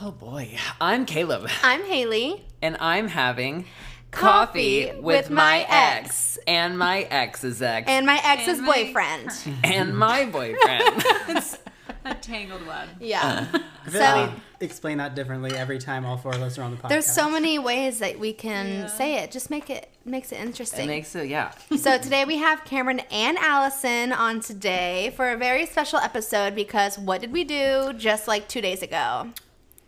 Oh boy. I'm Caleb. I'm Haley. And I'm having Coffee coffee, with, with my my ex. and my ex's ex And my ex's And my- boyfriend. and my boyfriend. It's a tangled web. Yeah. Uh, I feel So- like we explain that differently every time all four of us are on the podcast. There's so many ways that we can Yeah. say it. Just make it makes it interesting. it makes it yeah. so today we have Cameron and Allison on today for a very special episode because what did we do just like two days ago?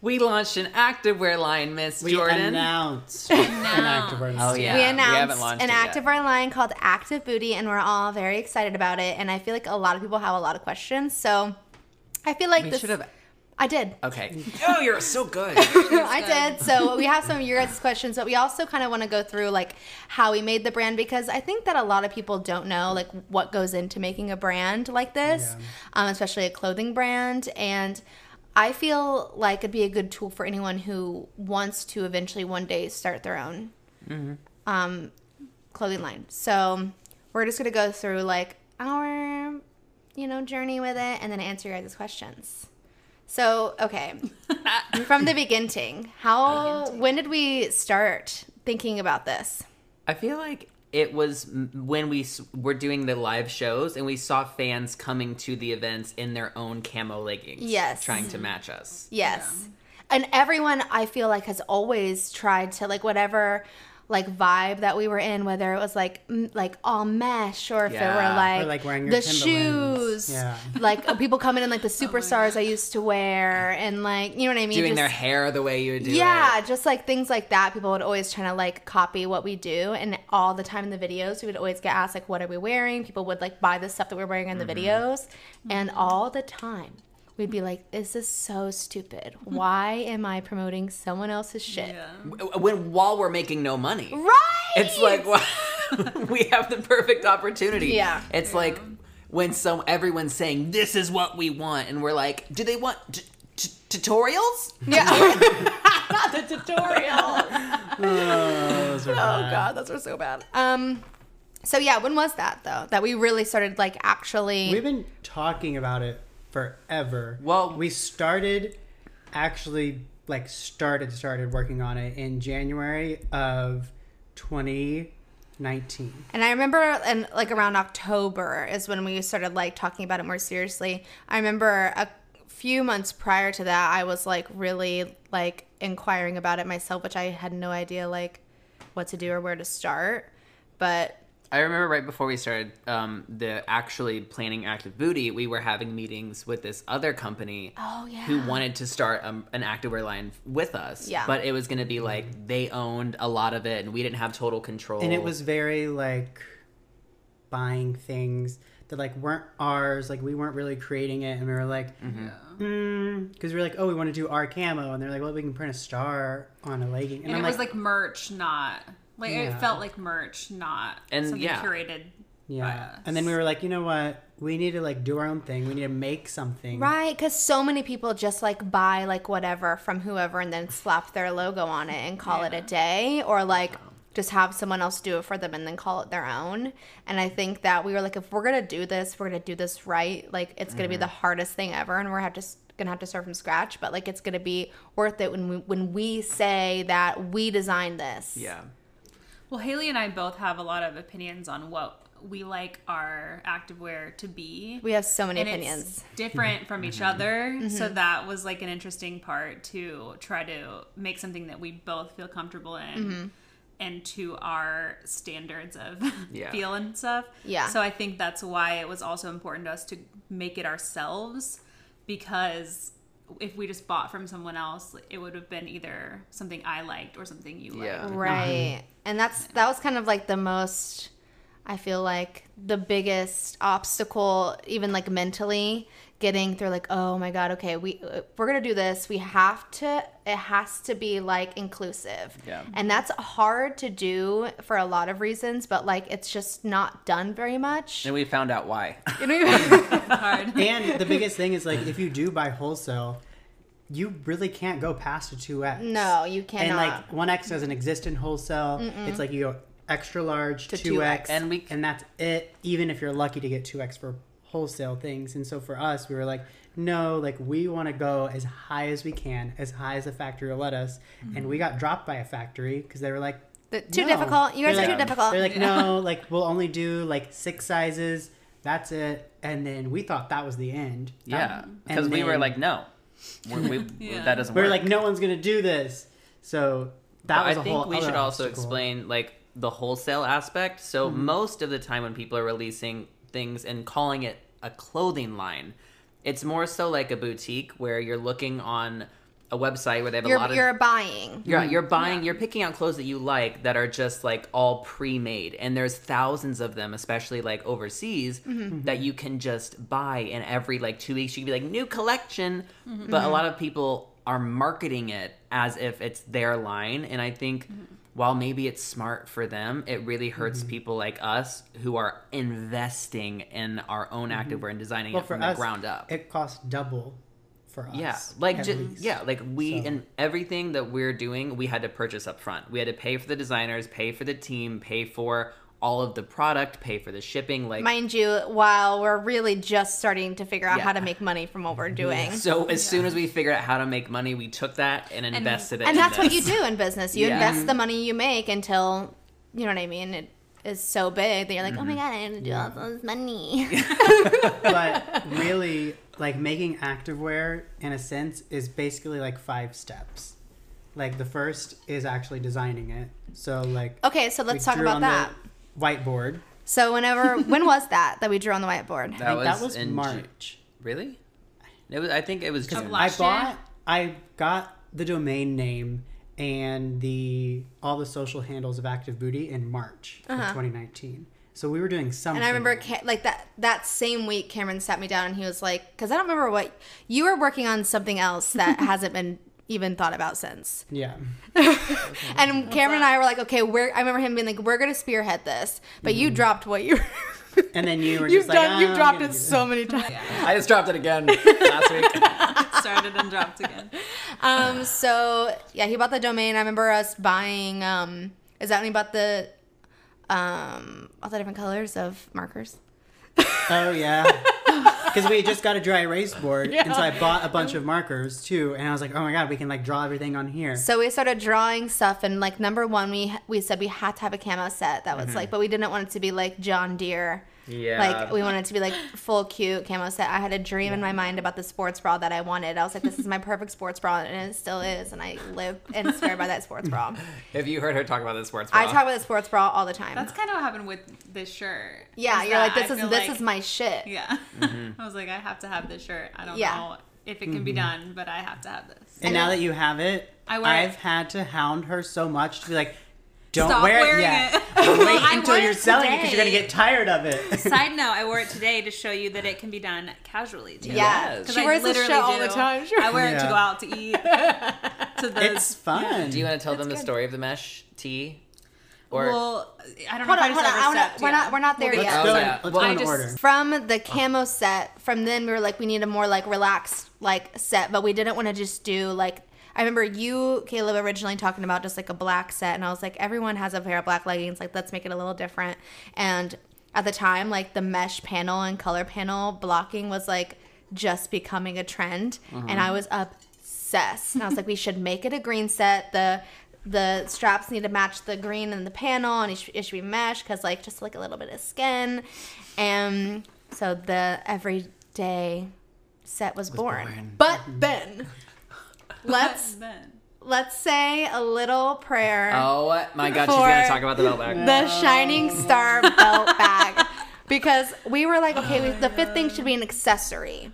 We launched an activewear line, Miss we Jordan. announced an activewear Oh, line. yeah. we we announced haven't an it yet. activewear line called Active Booty, and we're all very excited about it. And I feel like a lot of people have a lot of questions. So I feel like we this. should have I did. Okay. Oh, you're so good. I did. So we have some of your guys' questions, but we also kind of want to go through like how we made the brand because I think that a lot of people don't know like what goes into making a brand like this, Yeah. um, especially a clothing brand. And I feel like it'd be a good tool for anyone who wants to eventually one day start their own um, clothing line. So we're just gonna go through like our you know journey with it and then answer your guys' questions. So okay, from the beginning, how when did we start thinking about this? I feel like it was when we were doing the live shows and we saw fans coming to the events in their own camo leggings. Yes. Trying to match us. Yes. And everyone I feel like has always tried to like whatever like vibe that we were in, whether it was like m- like all mesh or if it Yeah. were Or, like, like, wearing your the shoes, Yeah. like uh, people coming in like the superstars I used to wear, and like you know what I mean, Doing their hair the way you would do yeah, it. just like things like that. People would always try to like copy what we do, and all the time in the videos, we would always get asked like, "What are we wearing?" People would like buy the stuff that we're wearing in the Mm-hmm. videos, and all the time we'd be like, "This is so stupid. Why am I promoting someone else's shit?" Yeah. When while we're making no money. Right? It's like well, we have the perfect opportunity. Yeah. It's like when so everyone's saying this is what we want, and we're like, do they want t- t- tutorials? yeah. Not the tutorial. Oh, Oh god, those were so bad. Um. So yeah, when was that though? That we really started like actually. We've been talking about it forever. Well- we started actually like started started working on it in January of 2019. And I remember, and like around October is when we started like talking about it more seriously. I remember a few months prior to that, I was like really like inquiring about it myself, which I had no idea like what to do or where to start. But I remember right before we started um, the actually planning active booty, we were having meetings with this other company Oh, yeah. who wanted to start um, an activewear line with us. Yeah. but it was going to be like they owned a lot of it, and we didn't have total control. And it was very like buying things that like weren't ours. Like we weren't really creating it, and we were like, because we were like, oh, we want to do our camo, and they're like, well, we can print a star on a legging, And, I'm it was like merch, not like Yeah. it felt like merch, not And, something yeah. curated. yeah. by And then we were like, you know what? We need to like do our own thing. We need to make something. right, because so many people just like buy like whatever from whoever and then slap their logo on it and call it a day, or like just have someone else do it for them and then call it their own. And I think that we were like, if we're gonna do this, we're gonna do this right. Like it's gonna be the mm-hmm. hardest thing ever, and we're have to gonna have to start from scratch. But like it's gonna be worth it when we when we say that we designed this. yeah. Well, Haley and I both have a lot of opinions on what we like our activewear to be. We have so many and opinions. it's different from each mm-hmm. other. So mm-hmm. that was like an interesting part to try to make something that we both feel comfortable in mm-hmm. and to our standards of Yeah. feel and stuff. Yeah. So I think that's why it was also important to us to make it ourselves because if we just bought from someone else, it would have been either something I liked or something you Yeah. liked. Right. And that's that was kind of like the most I feel like the biggest obstacle even like mentally getting through like oh my god okay we if we're going to do this we have to it has to be like inclusive. Yeah. And that's hard to do for a lot of reasons but like it's just not done very much. And we found out why. You? Hard. And the biggest thing is like if you do buy wholesale, you really can't go past a two X. no, you cannot. And like one X doesn't exist in wholesale. It's like you go extra large To two X, 2X. And we- and that's it. Even if you're lucky to get two X for wholesale things. And so for us, we were like, no, like we want to go as high as we can, as high as the factory will let us. And we got dropped by a factory because they were like, The- too no. difficult. You guys They're are like- too difficult. They're like, no, like we'll only do like six sizes. That's it. And then we thought that was the end. Yeah, And because we were like, no, we, we, Yeah. that doesn't we work. were like, no one's gonna do this. So that But was I a think whole we should also obstacle. explain like the wholesale aspect. So Mm-hmm. most of the time when people are releasing things and calling it a clothing line, it's more so like a boutique where you're looking on a website where they have a you're lot of you're buying. you're, you're buying Yeah. you're picking out clothes that you like that are just like all pre-made and there's thousands of them especially like overseas Mm-hmm. that you can just buy and every like two weeks you can be like new collection Mm-hmm. but a lot of people are marketing it as if it's their line and i think Mm-hmm. While maybe it's smart for them it really hurts Mm-hmm. people like us who are investing in our own activewear and designing Mm-hmm. Well, it from us, the ground up it costs double for us. yeah, like at ju- least. yeah, like we So- and everything that we're doing, we had to purchase up front. We had to pay for the designers, pay for the team, pay for all of the product, pay for the shipping. Like Mind you, while we're really just starting to figure out Yeah. how to make money from what we're doing. so, as soon as we figured out how to make money, we took that and invested it. And in that's what you do in business. You Yeah. invest mm-hmm. the money you make until you know what I mean. It is so big that you're like, oh my mm-hmm. god, I have to do all this money. but really, like making activewear in a sense is basically like five steps. Like the first is actually designing it. So like okay, so let's talk about that. the whiteboard. So whenever when was that that we drew on the whiteboard? That I think was, that was in Ju- March. really? It was. I think it was Because June. I bought, I got the domain name and the all the social handles of Active Booty in March of uh-huh. 2019. So we were doing something. And I remember Ca- like that that same week Cameron sat me down and he was like cuz I don't remember what you were working on something else that hasn't been even thought about since. Yeah. And Cameron and I were like, okay, we're I remember him being like, we're going to spearhead this. But you dropped what you And then you were You've just like, done "Ah, you've I'm dropped it so many times. I just dropped it again last week. Started and dropped again. Um, so yeah, he bought the domain. I remember us buying. Um, is that when he bought the um all the different colors of markers? Oh yeah. Because we just got a dry erase board, and so I bought a bunch of markers too, and I was like, "Oh my god, we can like draw everything on here." So we started drawing stuff, and like number one, we we said we had to have a camo set that was mm-hmm. like, but we didn't want it to be like John Deere. Yeah. Like we wanted to be like full cute camo set. I had a dream in my mind about the sports bra that I wanted. I was like, this is my perfect sports bra, and it still is. And I live and swear by that sports bra. Have you heard her talk about the sports bra? I talk about the sports bra all the time. That's kind of what happened with this shirt. yeah, you're like this I is this like- is my shit. Yeah. Mm-hmm. I was like, I have to have this shirt. I don't Yeah. know if it can be done, but I have to have this. and now that you have it, I wear it. I've had to hound her so much to be like, "Don't Stop wear wearing it yet. it." Wait I until you're it selling it because you're gonna get tired of it." Side note, I wore it today to show you that it can be done casually too. Yeah, Yes. 'Cause she I wears this shit literally all the do. time. I wear it to go out to eat. To the it's fun. Do you want to tell them the story of the mesh tee? Or well, I don't Hold know on, hold I on. just I ever wanna, stepped we're not we're not there We'll yet. Go Oh, yeah. Let's Well, go in just- order. from the oh. camo set from then we were like we need a more like relaxed like set but we didn't want to just do like i remember you caleb originally talking about just like a black set and i was like everyone has a pair of black leggings like let's make it a little different. And at the time like the mesh panel and color panel blocking was like just becoming a trend and uh-huh. i was obsessed. And i was like we should make it a green set. The the straps need to match the green and the panel and it should, it should be mesh because like just like a little bit of skin. And so the everyday set was, born. born. but then let's let's say a little prayer oh my god, she's For- gonna talk about the belt bag. the shining star belt bag. Because we were like okay we, the fifth thing should be an accessory.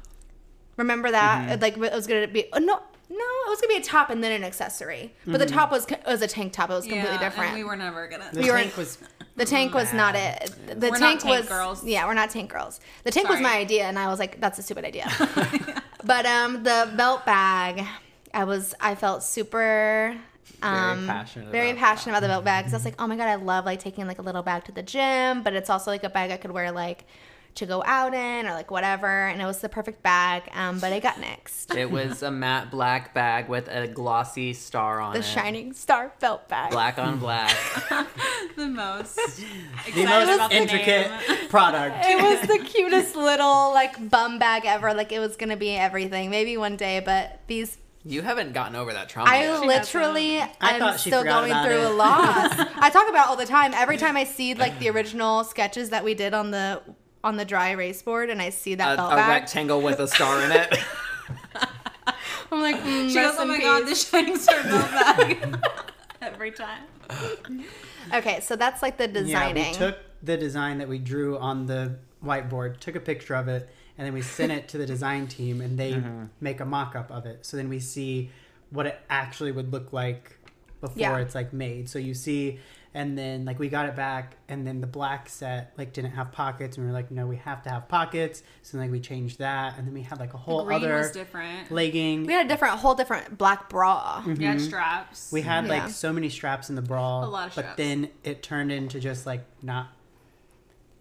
Remember that? Like it was gonna be oh, no no it was gonna be a top and then an accessory. But the top was was a tank top. It was completely yeah, different. And we were never gonna. The We were- tank was the tank was not it. The We're tank not tank was girls. yeah, we're not tank girls. The tank was my idea, and I was like, that's a stupid idea. but um, the belt bag, I was I felt super um passionate very about passionate about the belt bag because I was like, oh my god, I love like taking like a little bag to the gym, but it's also like a bag I could wear like to go out in or like whatever, and it was the perfect bag. Um, but it got nixed. It was a matte black bag with a glossy star on The it. The shining star felt bag. Black on black. the most The most about the intricate name. product. It was the cutest little like bum bag ever. Like it was gonna be everything. Maybe one day, but these you haven't gotten over that trauma I yet. literally I I'm still going through it. a loss. I talk about it all the time. Every time I see like the original sketches that we did on the on the dry erase board and I see that a, belt a bag, rectangle with a star in it. I'm like, mm, She goes, "Oh in my god, peace." the shining star belt bag." Every time. Okay, so that's like the designing. Yeah, designing. we took the design that we drew on the whiteboard, took a picture of it, and then we sent it to the design team, and they mm-hmm. make a mock-up of it. So then we see what it actually would look like before Yeah. it's like made. So you see, and then like we got it back, and then the black set like didn't have pockets, and we were like, no, we have to have pockets. So like we changed that, and then we had like a whole Green other was different. legging. we had a different, whole different black bra. Mm-hmm. We had straps. We had Yeah. like so many straps in the bra, A lot of but then it turned into just like not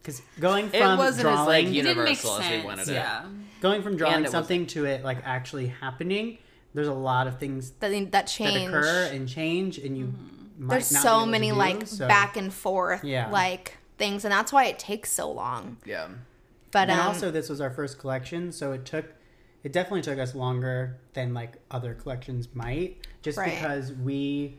because going it from wasn't as like drawing, it didn't make universal as we sense. wanted it. Yeah. going from drawing And it something to it like actually happening. There's a lot of things That that that change. occur and change, and you might There's not be so able to many do, like so- back and forth Yeah. like things, and that's why it takes so long. Yeah. But and um, also, this was our first collection, so it took. It definitely took us longer than like other collections might, just Right. because we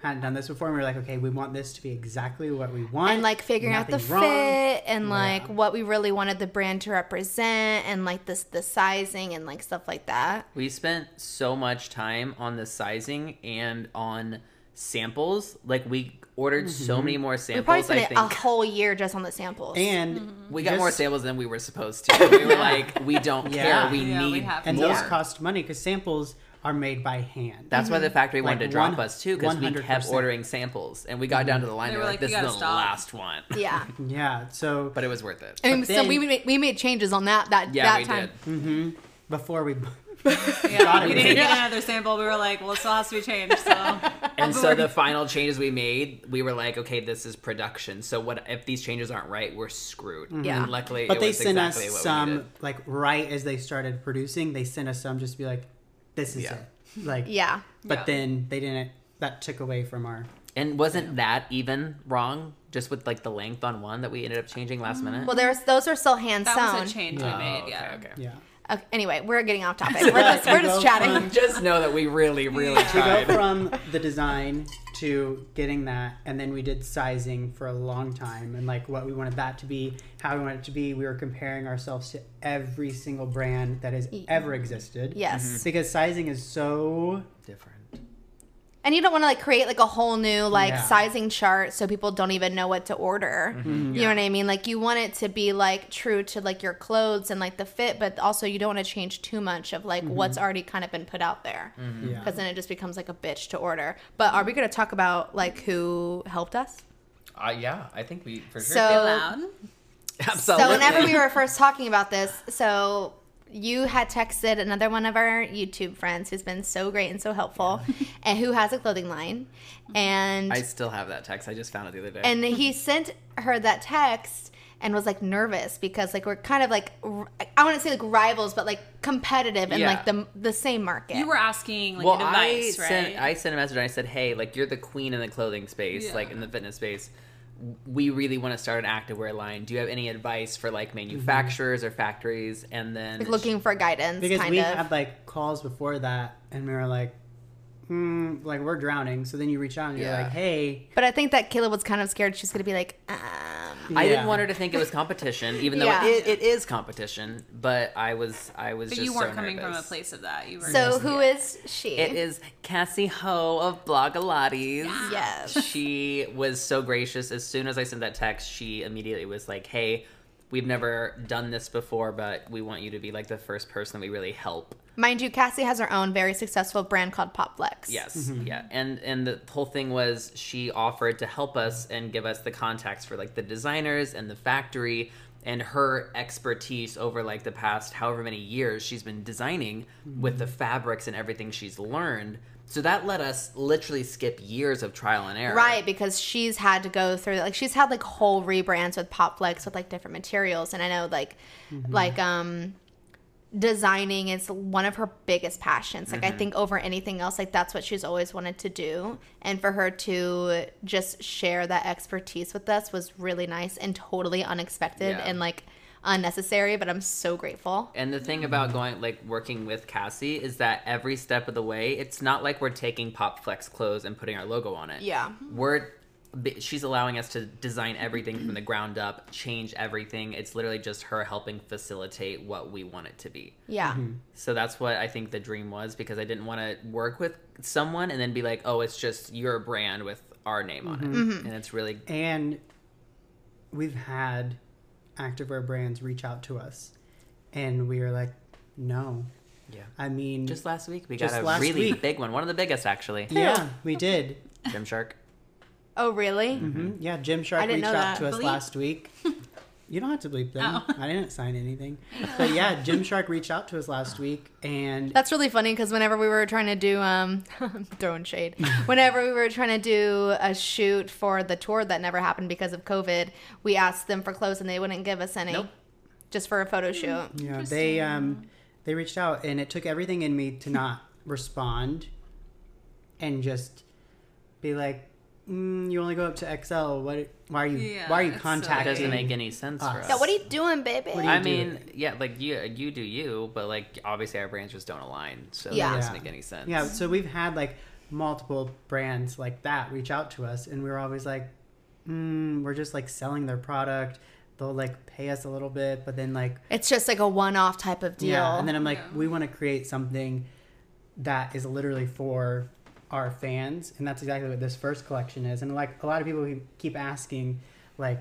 hadn't done this before. And we were like, okay, we want this to be exactly what we want, and like figuring out the wrong. fit and like what we really wanted the brand to represent and like this the sizing and like stuff like that. We spent so much time on the sizing and on samples. Like we ordered so mm-hmm. many more samples We samples. probably I spent think a whole year just on the samples. And mm-hmm. we got more just- samples than we were supposed to. We were like, we don't Yeah. care. We Yeah, we need have and more. those cost money because samples are made by hand. That's why the mm-hmm. factory wanted Like to drop one- us too, because we kept ordering samples, and we got down to the line. They They were were like, like, "This is gotta the stop." last one," yeah. yeah. So but it was worth it. I mean, But so then- we made, we made changes on that that Yeah, that we time. did. Mm-hmm. before we, Yeah, it. we didn't get another sample. We were like, well, it still has to be changed. So And so the final changes we made, we were like, "Okay, this is production. So what if these changes aren't right? We're screwed." Mm-hmm. Yeah. And luckily, but it they was sent exactly us some like right as they started producing. They sent us some just to be like, this is Yeah. it. Like Yeah. But Yeah. then they didn't. That took away from our. And wasn't that even wrong? Just with like the length on one that we ended up changing last minute. Well, there's those are still hand that sewn. was a change Yeah. we made. Oh, okay, yeah. okay. Yeah. Okay, anyway, we're getting off topic. We're just, we're just chatting. from- Just know that we really, really We go from the design to getting that, and then we did sizing for a long time, and like what we wanted that to be, how we wanted it to be. We were comparing ourselves to every single brand that has ever existed. Yes. Mm-hmm. Because sizing is so Different. And you don't want to like create like a whole new like Yeah. sizing chart so people don't even know what to order. Mm-hmm. You know what I mean? Like you want it to be like true to like your clothes and like the fit, but also you don't want to change too much of like what's mm-hmm. already kind of been put out there. Mm-hmm. yeah. Because then it just becomes like a bitch to order. But are we going to talk about like who helped us? Uh, yeah, I think we for sure. So- Absolutely. So whenever we were first talking about this, so you had texted another one of our YouTube friends who's been so great and so helpful, and who has a clothing line, and I still have that text. I just found it the other day. and he sent her that text and was like nervous because like we're kind of like I wouldn't say like rivals, but like competitive in Yeah. like the the same market. You were asking like well, advice, I right? sent I sent a message and I said, "Hey, like you're the queen in the clothing space, Yeah. like in the fitness space. We really want to start an activewear line. Do you have any advice for like mm-hmm. manufacturers or factories?" And then like looking for guidance, because kind we of. had like calls before that, and we were like, hmm, like we're drowning. So then you reach out and you're Yeah. like, hey, but I think that Caleb was kind of scared she's gonna be like, um, I Yeah. didn't want her to think it was competition, even though Yeah. it, it is competition. But I was I was but just you weren't so coming from a nervous. place of that. You were so just, who is she? It is Cassie Ho of Blogilates. Yes. She was so gracious. As soon as I sent that text, she immediately was like, "Hey, we've never done this before, but we want you to be like the first person that we really help." Mind you, Cassie has her own very successful brand called Popflex. Yes, mm-hmm. yeah, and and the whole thing was she offered to help us and give us the contacts for like the designers and the factory, and her expertise over like the past however many years she's been designing with the mm-hmm. fabrics and everything she's learned. So that let us literally skip years of trial and error. Right, because she's had to go through like she's had like whole rebrands with Popflex with like different materials, and I know like like um designing is one of her biggest passions. Like I think over anything else, like that's what she's always wanted to do, and for her to just share that expertise with us was really nice and totally unexpected Yeah. and like unnecessary. But I'm so grateful. And the thing about going like working with Cassie is that every step of the way, it's not like we're taking Popflex clothes and putting our logo on it. Yeah. We're she's allowing us to design everything from the ground up, change everything. It's literally just her helping facilitate what we want it to be. Yeah. Mm-hmm. So that's what I think the dream was because I didn't want to work with someone and then be like, "Oh, it's just your brand with our name on it." Mm-hmm. Mm-hmm. And it's really And we've had activewear brands reach out to us, and we were like, no. yeah. I mean, Just last week we got a really week. big one, one of the biggest actually. yeah, we did. Gymshark. Oh really? hmm Yeah, Gymshark I reached out that. to us Bleep. last week. You don't have to bleep them. Oh. I didn't sign anything. But yeah, Gymshark reached out to us last week, and That's really funny because whenever we were trying to do, um, throwing shade, whenever we were trying to do a shoot for the tour that never happened because of COVID, we asked them for clothes and they wouldn't give us any, Nope. just for a photo shoot. Yeah, they um they reached out and it took everything in me to not respond and just be like, mm, "You only go up to XL. What? Why are you? Yeah, why are you it's so- That contacting?" doesn't make any sense for us. us. Yeah, what are you doing, baby? What are you I doing? mean, yeah, like you you do you, but like obviously our brands just don't align, so Yeah. that doesn't Yeah. make any sense. Yeah, so we've had like multiple brands like that reach out to us, and we were always like, mm, "We're just like selling their product. They'll like pay us a little bit, but then like It's just like a one-off type of deal. Yeah, and then I'm like, Yeah. we want to create something that is literally for our fans, and that's exactly what this first collection is. And like a lot of people keep asking, like,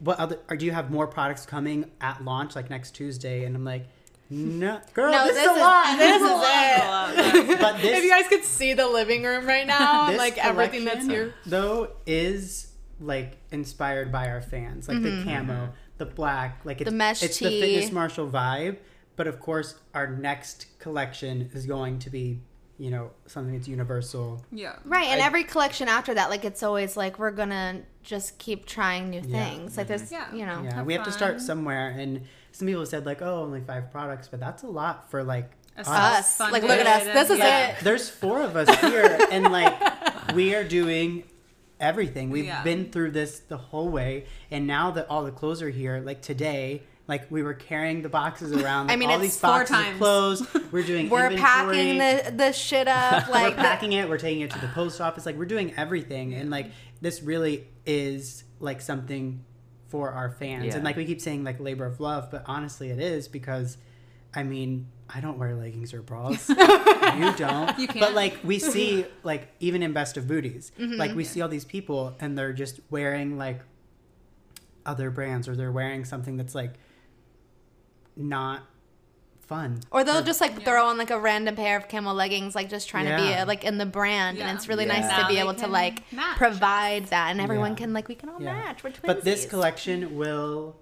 what other? Or do you have more products coming at launch, like next Tuesday? And I'm like, no, girl, No, this, this is a lot. this is it. But this, if you guys could see the living room right now, and like everything that's here. though, is like inspired by our fans, like the camo, the black, like it's Mm-hmm. The mesh it's tee. the fitness Marshall vibe. But of course, our next collection is going to be, you know, something that's universal. yeah. Right, and I- every collection after that, like it's always like we're gonna just keep trying new Yeah. things. Like there's, Yeah. you know, Yeah, have we have to start somewhere. And some people said like, oh, only five products, but that's a lot for like A Us. Like, look at us. This is and- it. There's four of us here, and like we are doing everything. We've Yeah. been through this the whole way, and now that all the clothes are here, like today. Like we were carrying the boxes around. I mean, all it's these four boxes of clothes. We're doing. we're inventory. packing the the shit up. Like we're packing it. We're taking it to the post office. Like we're doing everything, and like this really is like something for our fans. Yeah. And like we keep saying, like labor of love, but honestly, it is because, I mean, I don't wear leggings or bras. you don't. You But can't. like we see, like even in Best of Booties, Mm-hmm. like we see all these people, and they're just wearing like other brands, or they're wearing something that's like not fun. Or they'll just like Yeah. throw on like a random pair of camel leggings, like just trying to be Yeah. like in the brand, Yeah. and it's really Yeah. nice Now to be able to like match. provide that, and everyone Yeah. can like we can all Yeah. match. We're twinsies. But this collection will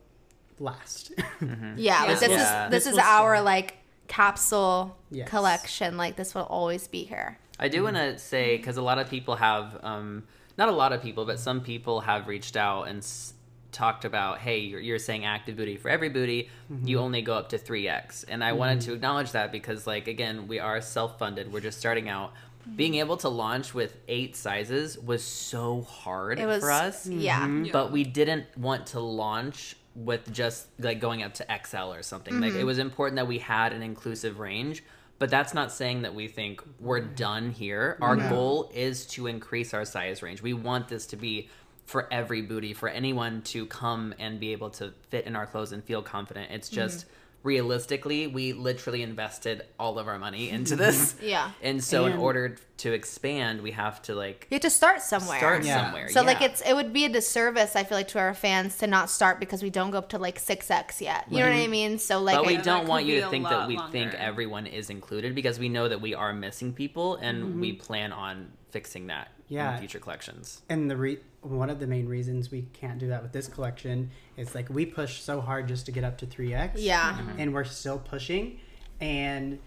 last. yeah, like Yeah. this Yeah. is this, This is our stay. like capsule Yes. collection. Like this will always be here. I do want to say because a lot of people have, um, not a lot of people, but some people have reached out and s- talked about, hey, you're, you're saying active booty for every booty, mm-hmm. you only go up to three X, and I wanted to mm-hmm. acknowledge that because, like, again, we are self funded. We're just starting out. Mm-hmm. Being able to launch with eight sizes was so hard It was for us. yeah. Yeah. but we didn't want to launch with just like going up to XL or something. Like it was important that we had an inclusive range, but that's not saying that we think we're done here. Our No. goal is to increase our size range. We want this to be for every booty, for anyone to come and be able to fit in our clothes and feel confident. It's just realistically, we literally invested all of our money into this. Yeah. And so in order to expand, we have to like You have to start somewhere. start Yeah. somewhere. So like it's it would be a disservice I feel like to our fans to not start because we don't go up to like six X yet. You know what I mean? So like but we I- don't want you to think that lot we think everyone is included because we know that we are missing people and Mm-hmm. we plan on fixing that Yeah. in future collections. And the re- one of the main reasons we can't do that with this collection is like we push so hard just to get up to 3x. Yeah. And we're still pushing. And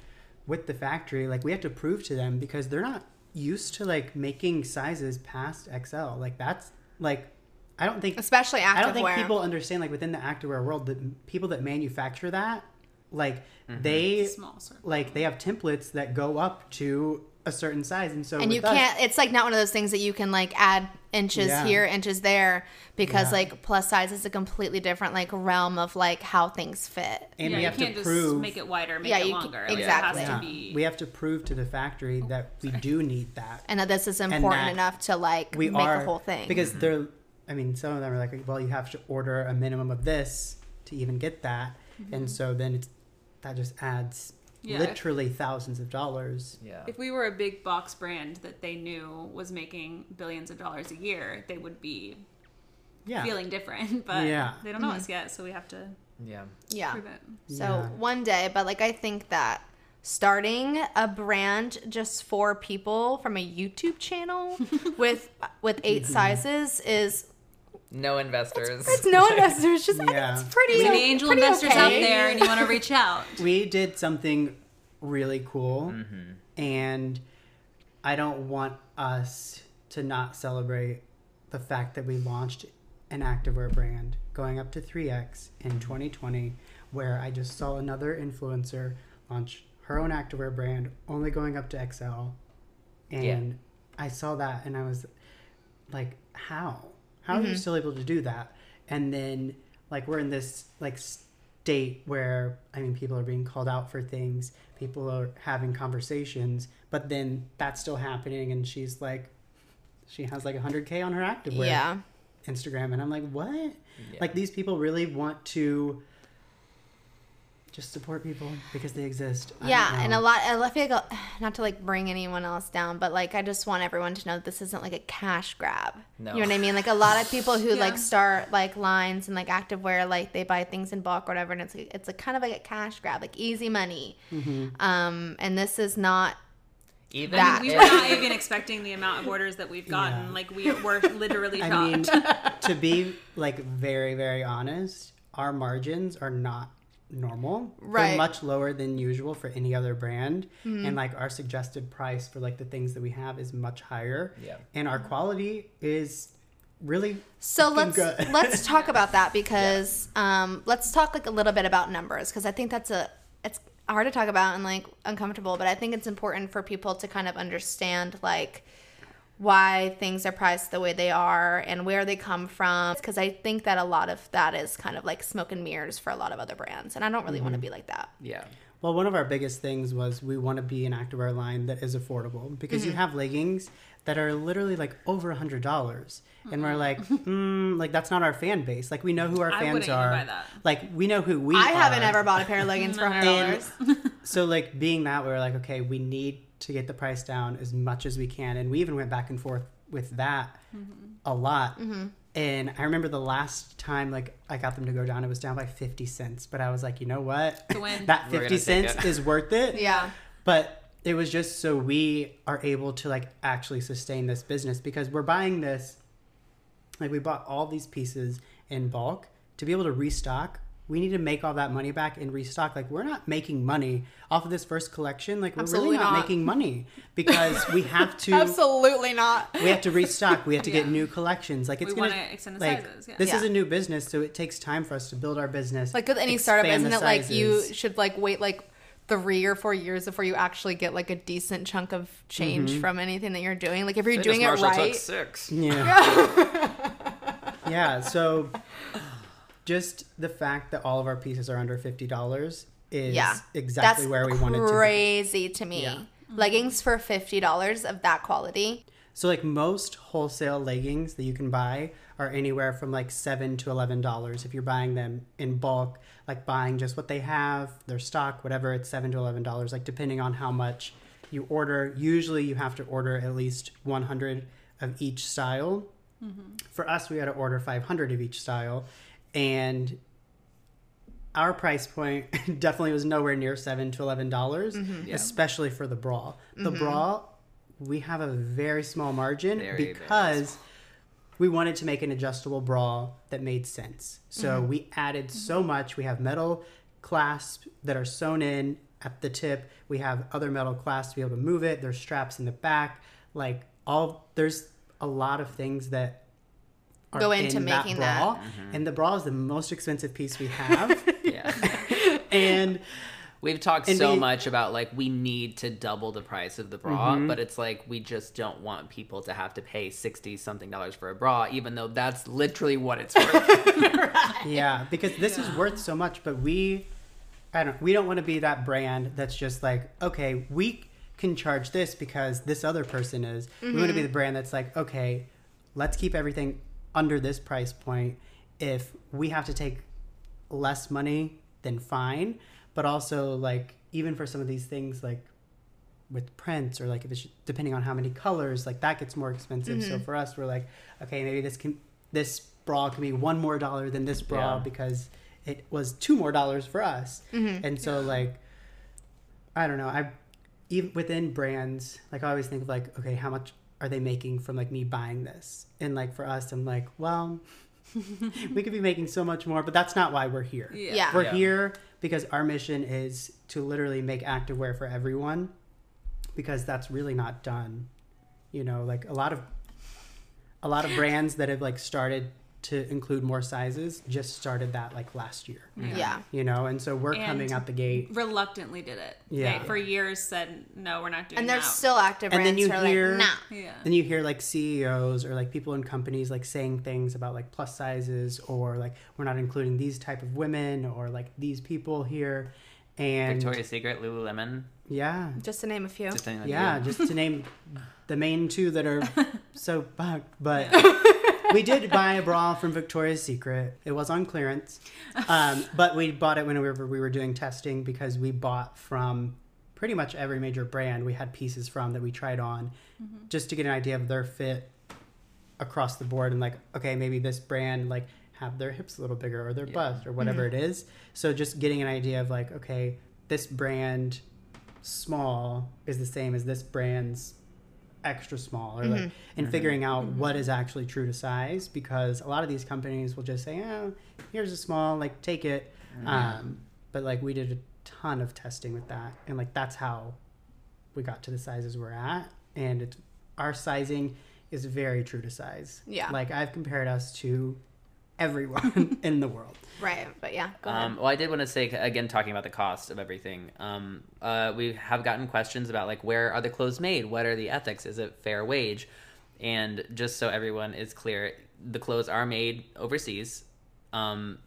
with the factory, like we have to prove to them because they're not used to like making sizes past XL. Like that's like I don't think Especially activewear. I don't think activewear. people understand like within the activewear world that people that manufacture that like Mm-hmm. they Small like they have templates that go up to a certain size and so and you us- can't it's like not one of those things that you can like add inches Yeah. here inches there because Yeah. like plus size is a completely different like realm of like how things fit and yeah, we you have can't to just prove make it wider, make Yeah, it you ca- longer. Like, exactly. It has Yeah. to be. we have to prove to the factory oh, that we do need that and that this is important enough to like we make are the whole thing because mm-hmm. they're i mean some of them are like well you have to order a minimum of this to even get that and mm-hmm. so then it's that just adds Yeah. literally thousands of dollars Yeah. if we were a big box brand that they knew was making billions of dollars a year, they would be yeah feeling different. But Yeah. they don't know us yet, so we have to Yeah. yeah prove it. so Yeah. one day but like i think that starting a brand just for people from a youtube channel with with 8 Mm-hmm. sizes is No investors. it's no investors just Yeah. it's pretty If any angel pretty investors out there and you want to reach out, we did something really cool Mm-hmm. and i don't want us to not celebrate the fact that we launched an activewear brand going up to 3x in 2020 where i just saw another influencer launch her own activewear brand only going up to xl and Yeah. i saw that and i was like how how are you mm-hmm. still able to do that? And then like we're in this like state where i mean people are being called out for things people are having conversations but then that's still happening and she's like she has like 100k on her activewear yeah. Instagram and i'm like what? Yeah. like these people really want to just support people because they exist I yeah and a lot i feel like not to like bring anyone else down but like i just want everyone to know that this isn't like a cash grab No. you know what i mean like a lot of people who Yeah. like start like lines and like activewear like they buy things in bulk or whatever and it's like it's a kind of like a cash grab like easy money Mm-hmm. um and this is not Even That- we were not even expecting the amount of orders that we've gotten. Yeah. Like we were literally I mean, to be like very, very honest, our margins are not normal. Right. They're much lower than usual for any other brand. And like our suggested price for like the things that we have is much higher. Yeah. And our quality is really So let's good. let's talk about that because um, let's talk like a little bit about numbers because I think that's a it's hard to talk about and like uncomfortable, but I think it's important for people to kind of understand like why things are priced the way they are and where they come from because I think that a lot of that is kind of like smoke and mirrors for a lot of other brands and I don't really want to be like that. yeah. Well, one of our biggest things was we want to be an activewear line that is affordable because Mm-hmm. you have leggings that are literally like over a hundred dollars, and we're like, mm, like that's not our fan base. Like we know who our fans wouldn't even are. buy that. Like we know who we. Are. I haven't ever bought a pair of leggings for a hundred dollars. So like being that we're like, okay, we need to get the price down as much as we can, and we even went back and forth with that mm-hmm. a lot. Mm-hmm. And I remember the last time like I got them to go down, it was down by fifty cents. But I was like, you know what, that fifty cents is worth it. Yeah. But it was just so we are able to like actually sustain this business because we're buying this like we bought all these pieces in bulk to be able to restock we need to make all that money back and restock like we're not making money off of this first collection like we're Absolutely really not, not. making money because we have to Absolutely not. we have to restock we have to get new collections like it's We gonna wanna extend the like sizes, yeah. this is a new business so it takes time for us to build our business Like with any startup, expand isn't the it like you should like wait like three or four years before you actually get like a decent chunk of change Mm-hmm. from anything that you're doing? Like if you're Fitness doing it right, took six. Yeah. yeah. So just the fact that all of our pieces are under fifty dollars is yeah, exactly where we wanted to be. crazy to me. Yeah. Leggings for fifty dollars of that quality. So like most wholesale leggings that you can buy are anywhere from like seven to eleven dollars. If you're buying them in bulk, like buying just what they have, their stock, whatever, it's seven to eleven dollars, like depending on how much you order. Usually you have to order at least one hundred of each style. Mm-hmm. For us, we had to order five hundred of each style, and our price point definitely was nowhere near seven to eleven dollars, mm-hmm. Yeah. especially for the bra. The mm-hmm. bra we have a very small margin Very, very because we wanted to make an adjustable bra that made sense. So mm-hmm. we added so much. We have metal clasps that are sewn in at the tip. We have other metal clasps to be able to move it. There's straps in the back. Like all there's a lot of things that are Go into in making bra, that. Mm-hmm. And the bra is the most expensive piece we have. Yeah. and We've talked And so we- much about like we need to double the price of the bra, mm-hmm. but it's like we just don't want people to have to pay sixty something dollars for a bra, even though that's literally what it's worth. yeah, because this is worth so much, but we, I don't, we don't want to be that brand that's just like, okay, we can charge this because this other person is. We want to be mm-hmm. the brand that's like, okay, let's keep everything under this price point. If we have to take less money, then fine. But also, like, even for some of these things, like with prints or like if it's depending on how many colors, like that gets more expensive. So mm-hmm. for us, we're like, okay, maybe this can this bra can be one more dollar than this bra Yeah. because it was two more dollars for us. Mm-hmm. And so like, I don't know, I even within brands, like I always think of like, okay, how much are they making from like me buying this? And like for us, I'm like, well, we could be making so much more, but that's not why we're here. Yeah. We're Yeah. here because our mission is to literally make activewear for everyone because that's really not done. You know, like a lot of a lot of brands that have like started to include more sizes just started that like last year. Mm-hmm. Yeah. You know, and so we're And- coming out the gate. Reluctantly did it. Yeah. They, for years said no, we're not doing And there's that. still active And then you hear- like, nah. yeah. Then you hear like CEOs or like people in companies like saying things about like plus sizes or like we're not including these type of women or like these people here. And Victoria's Secret, Lululemon. yeah, Just to name a few. just name a few. Yeah, just to name the main two that are so bugged. But we did buy a bra from Victoria's Secret. It was on clearance, um, but we bought it whenever we were doing testing because we bought from pretty much every major brand. We had pieces from that we tried on, just to get an idea of their fit across the board and like, okay, maybe this brand like have their hips a little bigger or their Yeah. bust or whatever it is. So just getting an idea of like, okay, this brand small is the same as this brand's extra small or like mm-hmm. and mm-hmm. figuring out mm-hmm. what is actually true to size because a lot of these companies will just say oh here's a small like take it. Um, but like we did a ton of testing with that and like that's how we got to the sizes we're at and it's our sizing is very true to size. Yeah. like i've compared us to everyone in the world Right. But yeah, go ahead. Um, well, I did want to say again, talking about the cost of everything. Um, uh, we have gotten questions about like where are the clothes made? What are the ethics? Is it fair wage? And just so everyone is clear, the clothes are made overseas, um,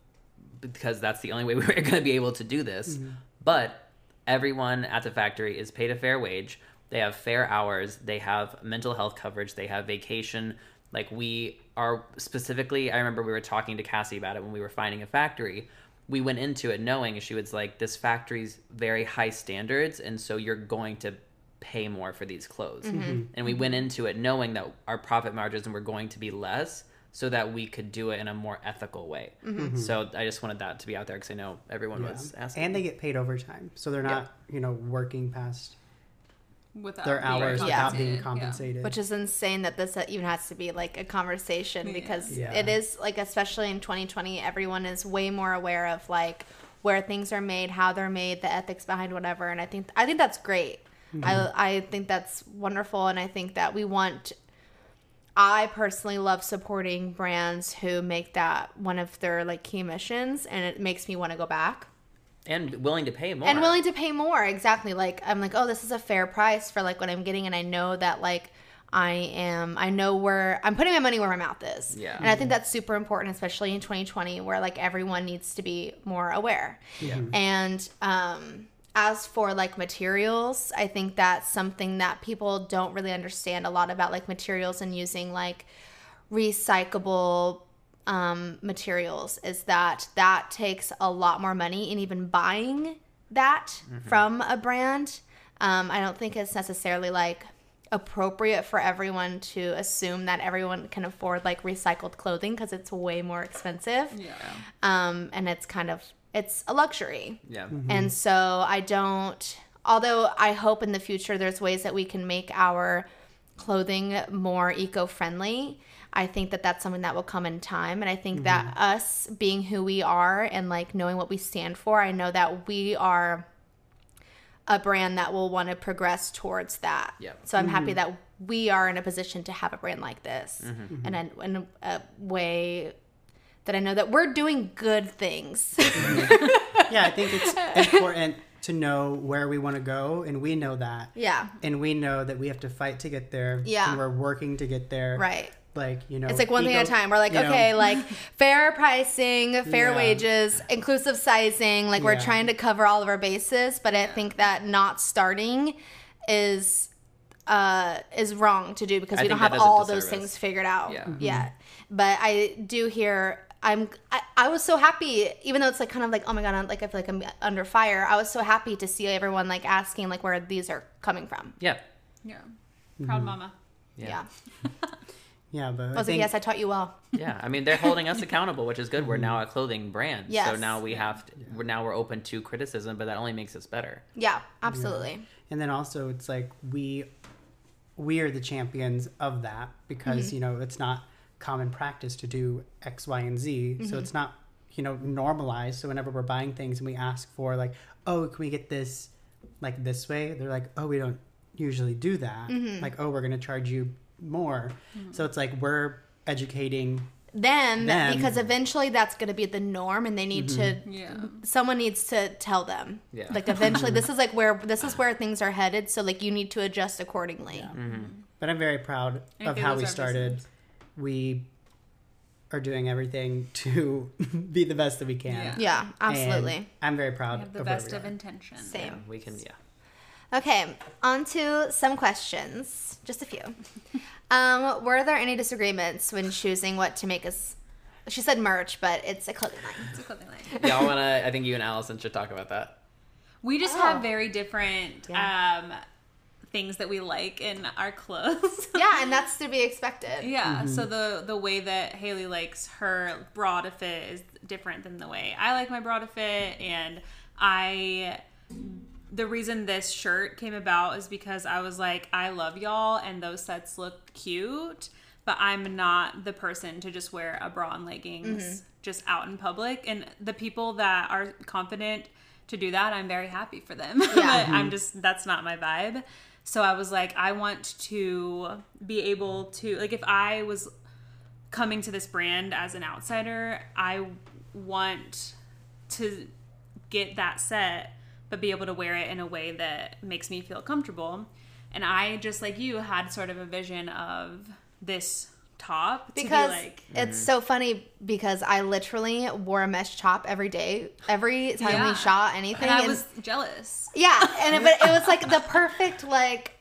because that's the only way we're going to be able to do this. But everyone at the factory is paid a fair wage. They have fair hours. They have mental health coverage. They have vacation. Like we are specifically, I remember we were talking to Cassie about it when we were finding a factory. We went into it knowing she was like, this factory's very high standards, and so you're going to pay more for these clothes. Mm-hmm. Mm-hmm. And we went into it knowing that our profit margins were going to be less so that we could do it in a more ethical way. Mm-hmm. So I just wanted that to be out there because I know everyone was asking. and they get paid overtime so they're not you know working past Without their being hours Yeah. without being Yeah. compensated Which is insane that this even has to be like a conversation Yeah. because Yeah. it is like especially in 2020 everyone is way more aware of like where things are made, how they're made, the ethics behind whatever and I think I think that's great. Mm-hmm. I I think that's wonderful and I think that we want I personally love supporting brands who make that one of their like key missions and it makes me want to go back. And willing to pay more. and willing to pay more exactly like i'm like oh this is a fair price for like what i'm getting and i know that like i am i know where i'm putting my money where my mouth is Yeah. and i think that's super important especially in 2020 where like everyone needs to be more aware Yeah. and um as for like materials i think that's something that people don't really understand a lot about like materials and using like recyclable um, materials is that that takes a lot more money and even buying that from a brand um, i don't think it's necessarily like appropriate for everyone to assume that everyone can afford like recycled clothing because it's way more expensive Yeah. um, and it's kind of it's a luxury yeah. and so I don't, although I hope in the future there's ways that we can make our clothing more eco-friendly. I think that that's something that will come in time, and I think mm-hmm. that us being who we are and like knowing what we stand for, I know that we are a brand that will want to progress towards that. Yep. So I'm happy mm-hmm. that we are in a position to have a brand like this, Mm-hmm. mm-hmm. and in, in a, a way that I know that we're doing good things. yeah, I think it's important to know where we want to go, and we know that. yeah. And we know that we have to fight to get there. Yeah. And we're working to get there. Right. Like, you know, It's like one thing at a time. We're like, you know, okay, like fair pricing, fair Yeah. wages, inclusive sizing. Like we're Yeah. trying to cover all of our bases, but I think that not starting is uh is wrong to do because I we don't have that is a all those things figured out Yeah. yet. But I do hear I'm I, I was so happy even though it's like kind of like oh my god I'm, like I feel like I'm under fire. I was so happy to see everyone like asking like where these are coming from. Yeah. Yeah. Proud mama. Yeah. Yeah, but I I, was like yes, I taught you well. Yeah, I mean they're holding us accountable, which is good. We're now a clothing brand, so now we have to, we're now we're open to criticism, but that only makes us better. Yeah, absolutely. and then also it's like we we are the champions of that because Mm-hmm. you know it's not common practice to do X, Y, and Z. Mm-hmm. So it's not you know normalized. So whenever we're buying things and we ask for like, oh, can we get this like this way? They're like, oh, we don't usually do that. Mm-hmm. Like, oh, we're gonna charge you more. So it's like we're educating. them, Them. because eventually that's going to be the norm and they need to mm-hmm. Yeah. someone needs to tell them Yeah. like eventually this is like where this is where things are headed so like you need to adjust accordingly mm-hmm. But I'm very proud I of how we started. business. We are doing everything to be the best that we can. Yeah. yeah And absolutely I'm very We proud have the of where best we of are. intentions. Same. Yeah, we can. Yeah. Okay on to some questions just a few um were there any disagreements when choosing what to make us she said merch but it's a clothing line It's a clothing line. Y'all wanna? I think you and Allison should talk about that. We just Oh. have very different Yeah. um, things that we like in our clothes. yeah and that's to be expected Yeah, so the the way that Haley likes her bra to fit is different than the way I like my bra to fit and I the reason this shirt came about is because I was like I love y'all and those sets look cute, but I'm not the person to just wear a bra and leggings mm-hmm. just out in public and the people that are confident to do that, I'm very happy for them. but I'm mm-hmm. just that's not my vibe. So I was like, I want to be able to like if I was coming to this brand as an outsider, I want to get that set but be able to wear it in a way that makes me feel comfortable. And I just like you had sort of a vision of this top because to be like it's mhm. so funny because I literally wore a mesh top every day, every time Yeah. we shot anything. and I and- was jealous. yeah, and it, but it was like the perfect like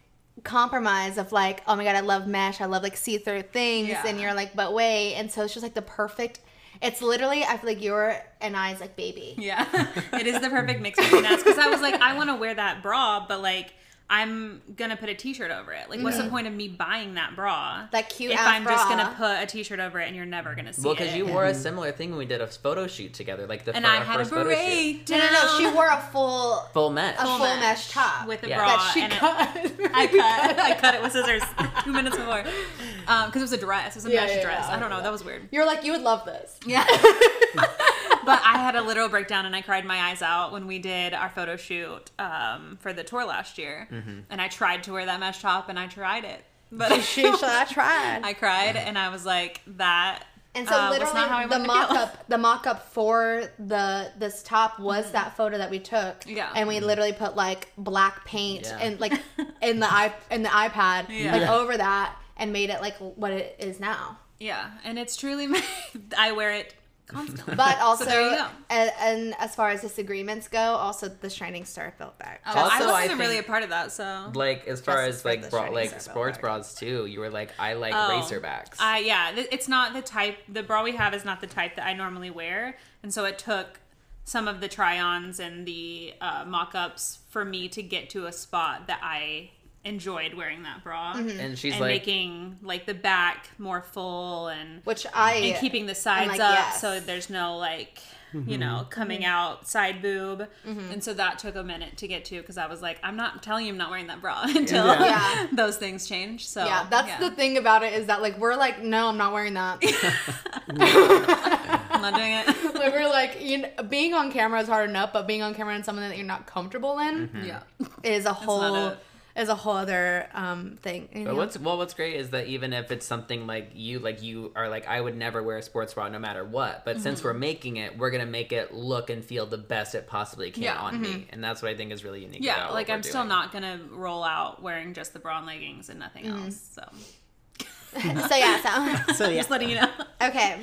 compromise of like, oh my god, I love mesh, I love like see through things, Yeah. and you're like, but wait, and so it's just like the perfect. It's literally I feel like you're and I's like baby. Yeah, it is the perfect mix between us because I was like, I want to wear that bra, but like I'm gonna put a t-shirt over it. Like, what's the point of me buying that bra? Mm-hmm. That cute if I'm just gonna put a t-shirt over it and you're never gonna see Well, it. Well, because you wore a similar thing when we did a photo shoot together, like the and fir- I had a first photo shoot. beret. No, no, no. She wore a full Full mesh. a full, mesh. top with a Yeah. bra. that she and it- cut. I cut. I cut it with scissors two minutes before, because it was a dress. It was a Yeah, mesh yeah, dress. yeah, I don't know. yeah. That was weird. You're like you would love this. Yeah. but I had a literal breakdown and I cried my eyes out when we did our photo shoot um, for the tour last year. And I tried to wear that mesh top and I tried it. But She should I tried. I cried and I was like, that And so uh, literally not how the wanted to feel. mock up the mock up for the this top was that photo that we took. Mm-hmm. Yeah. And we literally put like black paint Yeah. and like in the i in the iPad Yeah. like Yeah. over that and made it like what it is now. Yeah. And it's truly, I wear it constantly. But also there you go. and, and as far as disagreements go, also the Shining Star felt that. Oh, Also, I I wasn't really a part of that, so. Like as far Justice as like bra- like sports Belt. bras too, you were like, I like Oh. racerbacks. I yeah, it's not the type. The bra we have is not the type that I normally wear, and so it took some of the try-ons and the uh, mock-ups for me to get to a spot that I enjoyed wearing that bra mm-hmm. and she's and like, making like the back more full and Which I and keeping the sides like, up yes. so there's no like you mm-hmm. know, coming out side boob. Mm-hmm. And so that took a minute to get to because I was like, I'm not telling you I'm not wearing that bra until Yeah. those things change. So yeah, that's the thing about it is that like we're like, no, I'm not wearing that. I'm not doing it. like, we're like, you know, being on camera is hard enough, but being on camera in something that you're not comfortable in mm-hmm. yeah. is a whole not it. Is a whole other um thing. you But know? what's well, what's great is that even if it's something like you, like you are like, I would never wear a sports bra no matter what. But since we're making it, we're gonna make it look and feel the best it possibly can Yeah. on me, and that's what I think is really unique. Yeah, about like I'm we're still doing. not gonna roll out wearing just the bra and leggings and nothing Mm-hmm. else. So so yeah, so So yeah, just letting you know. okay.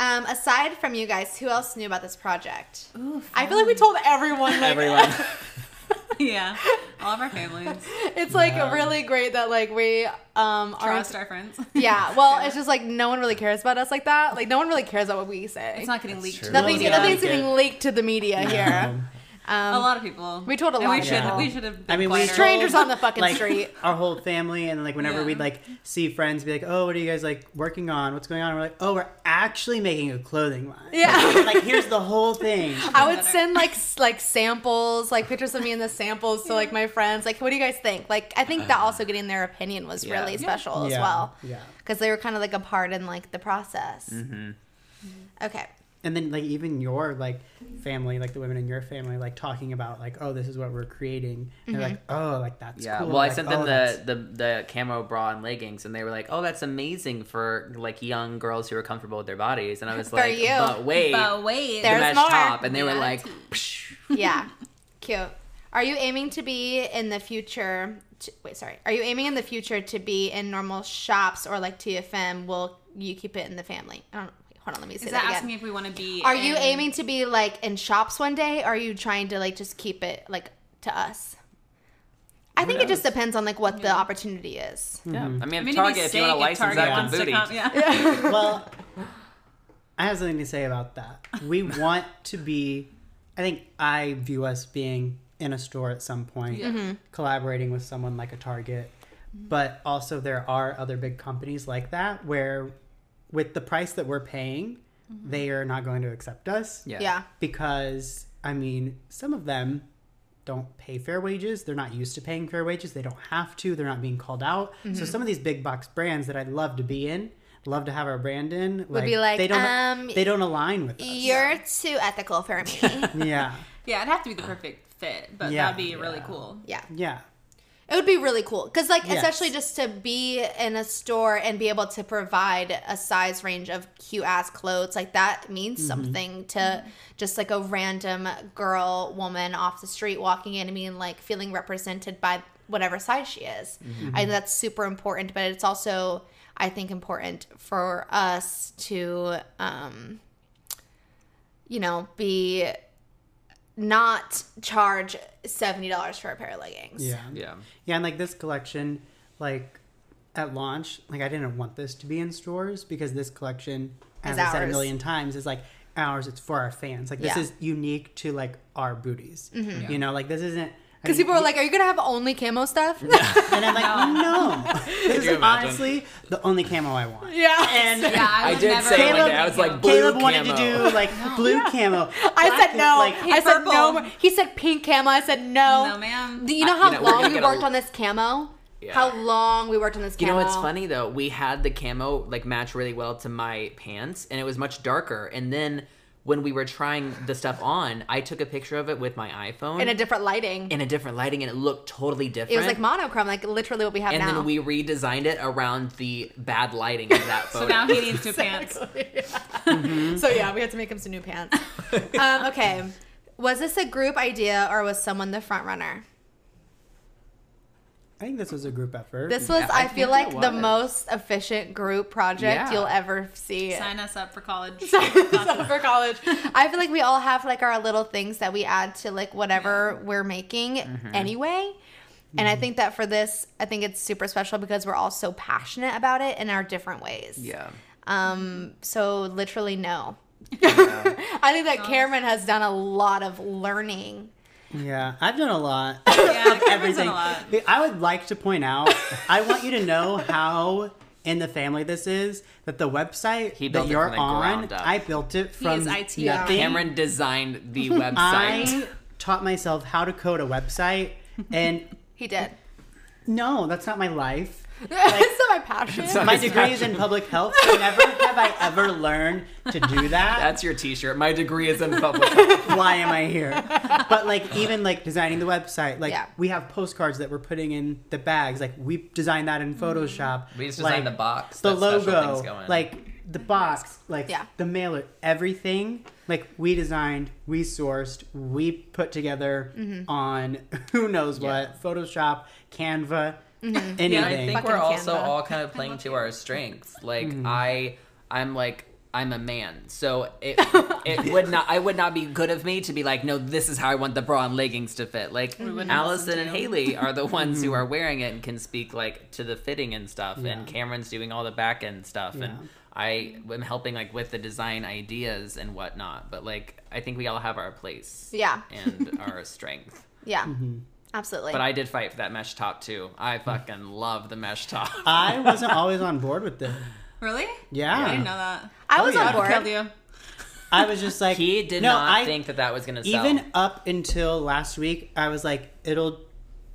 Um, aside from you guys, who else knew about this project? I feel like we told everyone. Like, Everyone, yeah, all of our families It's like Yeah. really great that like we um are trust our friends. yeah. Well, it's just like no one really cares about us like that. Like no one really cares about what we say. It's not getting leaked. true. Nothing, media. Yeah. nothing's Like getting leaked to the media here. A Um, lot of people. We told a And lot we of should. people. We should have. Been I mean, we quieter. strangers on the fucking like street. our whole family, and like whenever Yeah. we'd like see friends, be like, "Oh, what are you guys like working on? What's going on?" And we're like, "Oh, we're actually making a clothing line." Yeah. like here's the whole thing. I would better. send like like samples, like pictures of me in the samples to like my friends. Like, what do you guys think? Like, I think that also getting their opinion was Yeah. really Yeah. special as well Yeah. because they were kind of like a part in like the process. Mm-hmm. Okay. And then like even your like family, like the women in your family, like talking about like, "Oh, this is what we're creating." And they're like, mm-hmm. "Oh, like that's yeah. cool." Well, I Like, sent "Oh, them that's- the, the the camo bra and leggings, and they were like, "Oh, that's amazing for like young girls who are comfortable with their bodies." And I was For like, you. "But wait, But wait, the There's mesh more. top," and they were like, Psh. Yeah. Cute. Are you aiming to be in the future? To, wait, sorry. Are you aiming in the future to be in normal shops or like TFM? Will you keep it in the family? I don't. Wait, hold on. Let me say Is that, that again. asking me if we want to be? Are you aiming to be like in shops one day? Or are you trying to like just keep it like to us? I think it just depends on like what the opportunity is. yeah. I mean, I mean, it'd Target, be if you want to license Target that one wants booty, come- Yeah. well, I have something to say about that. We want to be. I think I view us being in a store at some point, Mm-hmm. collaborating with someone like a Target. But also, there are other big companies like that where, with the price that we're paying, Mm-hmm. they are not going to accept us. yeah, Yeah. Because, I mean, some of them don't pay fair wages. They're not used to paying fair wages. They don't have to. They're not being called out. Mm-hmm. So some of these big box brands that I'd love to be in, love to have our brand in, Would be like, they don't um, they don't align with us. You're too ethical for me. yeah, Yeah, it'd have to be the perfect fit, but Yeah. that'd be really cool. yeah. yeah, It would be really cool because, like, Yes. essentially, just to be in a store and be able to provide a size range of cute ass clothes, like that means Mm-hmm. something to just like a random girl, woman off the street walking in and being like feeling represented by whatever size she is. Mm-hmm. I that's super important, but it's also, I think, important for us to, um, you know, be not charge seventy dollars for a pair of leggings. yeah, yeah. yeah. And like this collection, like at launch, like I didn't want this to be in stores because this collection, as I said a million times, is like ours. It's for our fans. Like this Yeah. Mm-hmm. is unique to like our booties. You know, like this isn't. I Because people are like, "Are you gonna have only camo stuff?" and I'm like, no, this is you imagine? honestly the only camo I want. yeah. And Yeah, I, I did never say Caleb- one day, I was like, blue Caleb wanted to do like blue camo. I Black said no. Like, I said purple. no. He said pink camo. I said no. No, ma'am. Do you know I- how you know, long gonna we get a- worked on this camo? Yeah. How long we worked on this camo. You know what's funny though? We had the camo like match really well to my pants, and it was much darker. And then when we were trying the stuff on, I took a picture of it with my iPhone In a different lighting. in a different lighting, and it looked totally different. it was like monochrome, like literally what we have and now. And then we redesigned it around the bad lighting of that photo. So now he needs new pants. So yeah, we had to make him some new pants. um, okay, was this a group idea or was someone the front runner? I think this was a group effort. This was, Yeah, I, I feel like the most efficient group project Yeah. you'll ever see. Sign us up for college. Sign us up for college. I feel like we all have like our little things that we add to like whatever we're making Mm-hmm. anyway. And I think that for this, I think it's super special because we're all so passionate about it in our different ways. yeah. Um. So literally, no. I think that Cameron has done a lot of learning. Yeah, I've done a lot. yeah, Cameron's Everything. done a lot. I would like to point out. I want you to know how in the family this is that the website He built that you're on. I built it He from is IT. nothing. Cameron designed the website. I taught myself how to code a website, and He did. no, that's not my life. It's not my passion. It's not My his degree is in public health. So never have I ever learned to do that. That's your T-shirt. My degree is in public health. why am I here? But like even like designing the website, like Yeah. we have postcards that we're putting in the bags. Like we designed that in Photoshop. We just like, designed the box. the that special logo, things go in. like the box, like Yeah. the mailer, everything. Like we designed, we sourced, we put together Mm-hmm. on who knows Yeah. what Photoshop, Canva, anything. And I think Fucking we're also Canva. all kind of playing to our strengths. Like Mm-hmm. I, I'm like I'm a man, so it it would not I would not be good of me to be like, no, this is how I want the bra and leggings to fit. Like Allison and. Haley are the ones Mm-hmm. who are wearing it and can speak like to the fitting and stuff, Yeah. and Cameron's doing all the back end stuff, Yeah. and I am helping like with the design ideas and whatnot. But like I think we all have our place, Yeah. and our strength. Yeah. Mm-hmm. Absolutely. But I did fight for that mesh top too. I fucking love the mesh top. I wasn't always on board with it. Really? Yeah. I didn't know that. I oh, was yeah. on I'd killed board. you. I was just like He did no, not I, think that that was gonna sell. even up until last week, I was like, it'll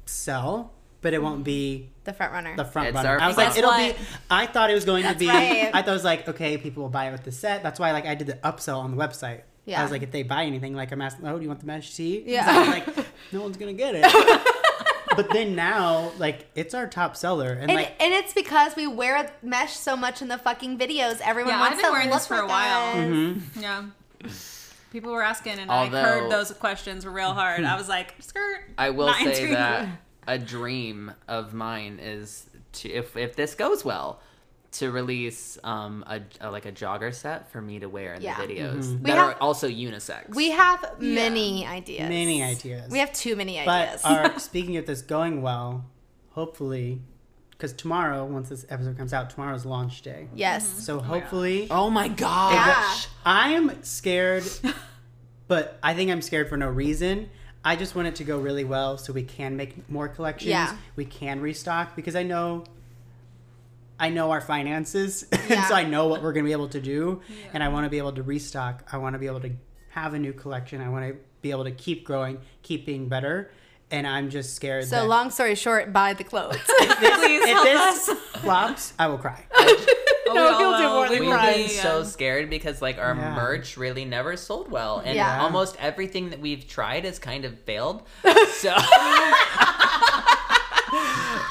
sell, but it won't be The front runner. the front It's runner. our I was front. like, it'll Guess be. I thought it was going That's to be. right. I thought it was like, okay, people will buy it with the set. That's why, like, I did the upsell on the website. Yeah. I was like, if they buy anything, like, I'm asking, oh, do you want the mesh tee? 'Cause Yeah. I was like, no one's gonna get it. but then now, like, it's our top seller, and, and, like, and it's because we wear mesh so much in the fucking videos. Everyone Yeah, wants I've been to wearing look this for a like while. us. Mm-hmm. Yeah. People were asking, and Although- I heard those questions real hard. I was like, skirt. I will not say that a dream of mine is to if if this goes well to release um a, a- like a jogger set for me to wear in Yeah. the videos Mm-hmm. That have- are also unisex. We have many ideas. many ideas. We have too many ideas. But our, speaking of this going well, hopefully, because tomorrow, once this episode comes out, tomorrow's launch day. yes. So hopefully, oh my gosh. Yeah. I am scared, but I think I'm scared for no reason. I just want it to go really well so we can make more collections. Yeah. We can restock because I know I know our finances. Yeah. and so I know what we're going to be able to do and I want to be able to restock. I want to be able to have a new collection. I want to be able to keep growing, keep being better. And I'm just scared So that long story short, buy the clothes. Please if this us. flops, I will cry. Oh, No, we all he'll do know. more than We We've cry. been so scared because like our Yeah. merch really never sold well, and Yeah. almost everything that we've tried has kind of failed. So,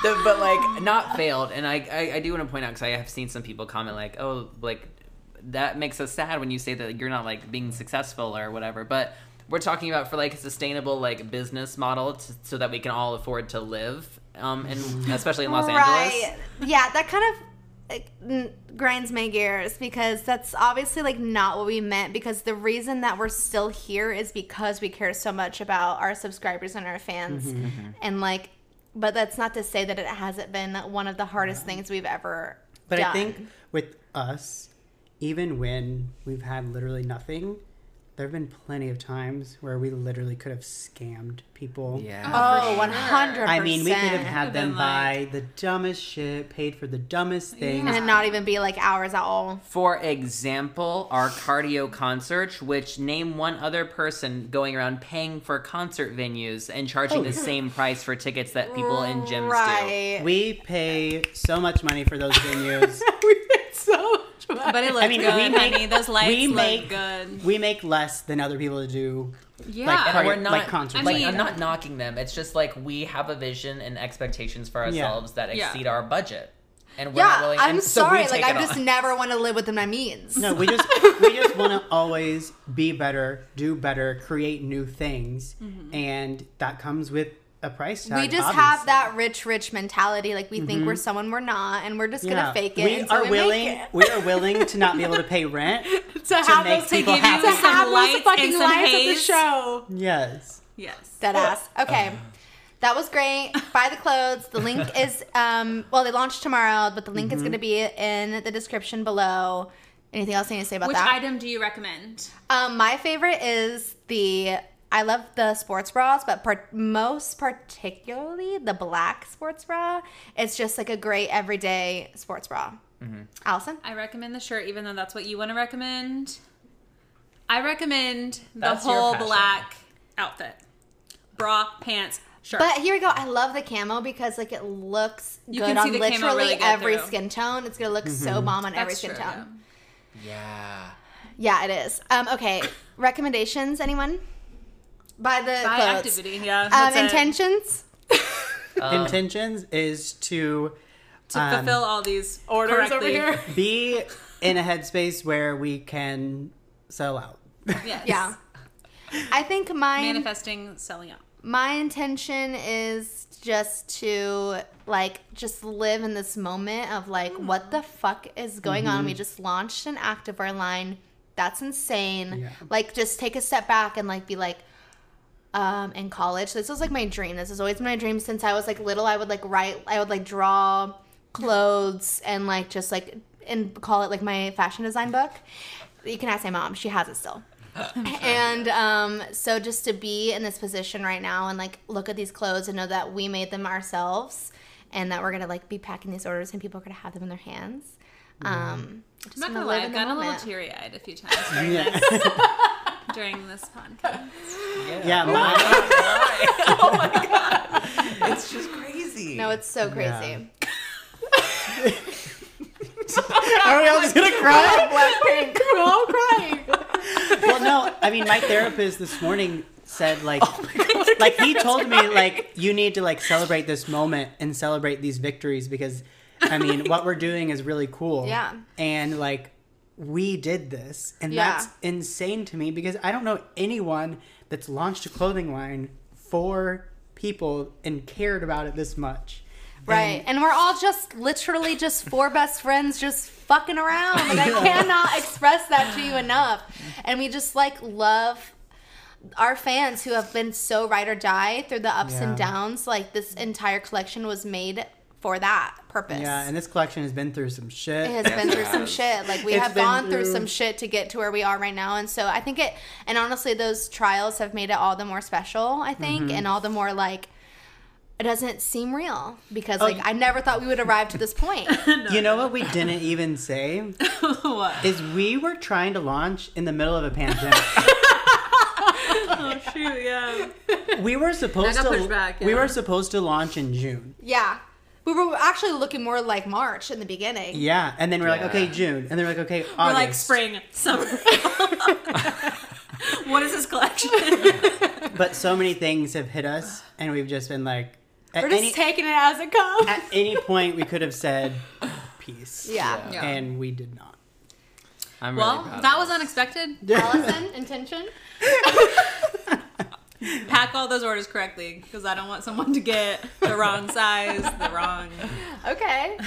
The- but like not failed, and I I, I do want to point out because I have seen some people comment like, oh, like that makes us sad when you say that you're not like being successful or whatever, but. We're talking about for like a sustainable like business model to, so that we can all afford to live, um, and especially in Los Angeles. Yeah, that kind of like, n- grinds my gears because that's obviously like not what we meant because the reason that we're still here is because we care so much about our subscribers and our fans Mm-hmm. and like but that's not to say that it hasn't been one of the hardest things we've ever But done. I think with us, even when we've had literally nothing, there have been plenty of times where we literally could have scammed people. Yeah. oh, 100%. I mean, we could have had them been buy the dumbest shit, paid for the dumbest things. and not even be like hours at all. For example, our cardio concerts, which name one other person going around paying for concert venues and charging Oh. the same price for tickets that people in gyms do. We pay so much money for those venues. we paid so much money. But it looks I mean, good, we make- honey. Those lights we look make- good. we make less than other people do. Yeah. like, And we're not like concerts. I like mean- I'm not knocking them. It's just like we have a vision and expectations for Yeah. ourselves that Yeah. exceed our budget. And we're not yeah, willing I'm and so sorry. take Like, I just on. never want to live within my means. No, we just we just want to always be better, do better, create new things, mm-hmm. and that comes with a price tag. Mm-hmm. we just obviously. Mm-hmm. have that rich, rich mentality. Like we think we're someone we're not, and we're just Yeah. gonna fake it. We are we willing. We are willing to not be able to pay rent. to have make those, people to happy. to have Some those lights fucking and some lights at the show. Yes. yes. Dead ass. Okay. That was great. Buy the clothes. The link is um well they launch tomorrow, but the link Mm-hmm. is gonna be in the description below. Anything else I need to say about Which that? Which item do you recommend? Um, my favorite is the I love the sports bras, but par- most particularly the black sports bra. It's just like a great everyday sports bra. Allison? I recommend the shirt, even though that's what you want to recommend. I recommend the That's your whole black outfit bra, pants, shirt. But here we go. I love the camo because like it looks You good can see on the camo literally really good every through. skin tone. It's gonna look so bomb on every skin true, tone. Yeah. Yeah, it is. Um, okay, recommendations. Anyone? By the. By clothes. activity, yeah. Um, intentions. Um, Intentions is to to um, fulfill all these Orders over here. be in a headspace where we can sell out. Yes. Yeah. I think my Manifesting, selling out. my intention is just to like just live in this moment of like what the fuck is going on. We just launched an activewear line. That's insane. Yeah. Like just take a step back and like be like um in college. This was like my dream. This has always been my dream since I was like little. I would like write I would like draw clothes and like just like and call it like my fashion design book. You can ask my mom. She has it still and um, so just to be in this position right now and like look at these clothes and know that we made them ourselves and that we're gonna like be packing these orders and people are gonna have them in their hands. Um, I'm not wanna gonna live lie, in I've the gotten a little teary eyed a few times Yeah, this, during this podcast. yeah. Oh oh my, god, It's just crazy. No, it's so crazy. Yeah. are we all just gonna cry? Blackpink. We're all crying. well, no. I mean, my therapist this morning said like, oh like he told me like you need to like celebrate this moment and celebrate these victories because, I mean, what we're doing is really cool. Yeah. And like, we did this, and Yeah. that's insane to me because I don't know anyone that's launched a clothing line for people and cared about it this much. Right. And we're all just literally just four best friends just fucking around. Like I cannot express that to you enough. And we just like love our fans who have been so ride or die through the ups and downs. Like this entire collection was made for that purpose. Yeah, and this collection has been through some shit. it has Yes, been it through some shit. Like we It's have gone through through- some shit to get to where we are right now. And so I think it and honestly those trials have made it all the more special, I think, Mm-hmm. and all the more like it doesn't seem real because Oh, like y- I never thought we would arrive to this point. You know what we didn't even say what? is we were trying to launch in the middle of a pandemic. Oh shoot, yeah. we were supposed to pushed back, we were supposed to launch in June. Yeah. We were actually looking more like March in the beginning. Yeah, and then we're like, Yeah. okay, June, and they're like, okay, August. We're like spring, summer. what is this collection? But so many things have hit us, and we've just been like, at We're just any taking it as it comes. at any point we could have said peace. Yeah. Yeah. and we did not. I'm really well, proud that was us. unexpected. Allison, intention? Pack all those orders correctly because I don't want someone to get the wrong size, the wrong. Okay.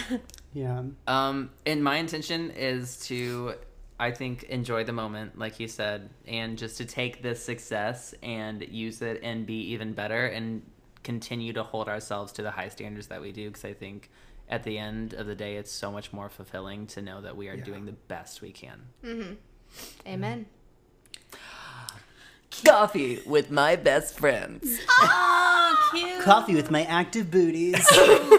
Yeah, Um, and my intention is to, I think, enjoy the moment, like you said, and just to take this success and use it and be even better and continue to hold ourselves to the high standards that we do. Because I think at the end of the day, it's so much more fulfilling to know that we are Yeah. doing the best we can. Mm-hmm. Amen. Coffee with my best friends. Oh, cute. coffee with my active booties.